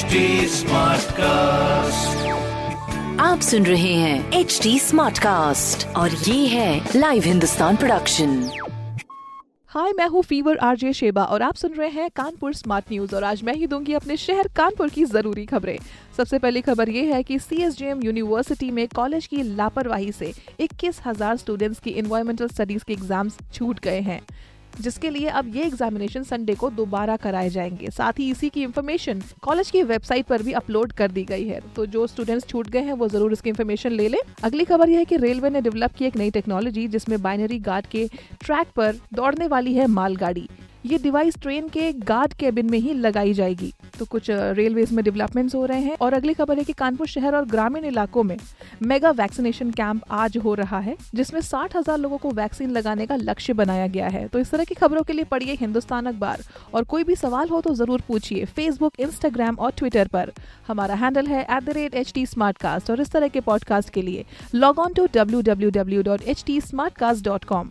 HD cast आप सुन रहे हैं एच डी स्मार्ट कास्ट और ये है लाइव हिंदुस्तान प्रोडक्शन हाय मैं हूँ फीवर आरजे शेबा और आप सुन रहे हैं कानपुर स्मार्ट न्यूज़ और आज मैं ही दूँगी अपने शहर कानपुर की ज़रूरी खबरें। सबसे पहली खबर ये है कि सी यूनिवर्सिटी में कॉलेज की लापरवाही से इक्कीस हज़ार स्टूडेंट्स की इन्वायरमेंटल स्टडीज़ के एग्ज़ाम्स छूट गए हैं। जिसके लिए अब ये एग्जामिनेशन संडे को दोबारा कराए जाएँगे। साथ ही इसी की इन्फॉर्मेशन कॉलेज की वेबसाइट पर भी अपलोड कर दी गई है। तो जो स्टूडेंट्स छूट गए हैं, वो ज़रूर इसकी इन्फॉर्मेशन ले लें। अगली खबर यह है कि रेलवे ने डेवलप की एक नई टेक्नोलॉजी जिसमें बाइनरी गार्ड के ट्रैक पर दौड़ने वाली है मालगाड़ी। ये डिवाइस ट्रेन के गार्ड केबिन में ही लगाई जाएगी। तो कुछ रेलवे में डेवलपमेंट्स हो रहे हैं और अगली खबर है कि कानपुर शहर और ग्रामीण इलाकों में मेगा वैक्सीनेशन कैंप आज हो रहा है, जिसमें साठ हज़ार लोगों को वैक्सीन लगाने का लक्ष्य बनाया गया है। तो इस तरह की खबरों के लिए पढ़िए हिंदुस्तान अखबार। और कोई भी सवाल हो तो ज़रूर पूछिए फेसबुक इंस्टाग्राम और ट्विटर पर। हमारा हैंडल है एट और इस तरह के पॉडकास्ट के लिए log on to W W W dot H T Smartcast dot com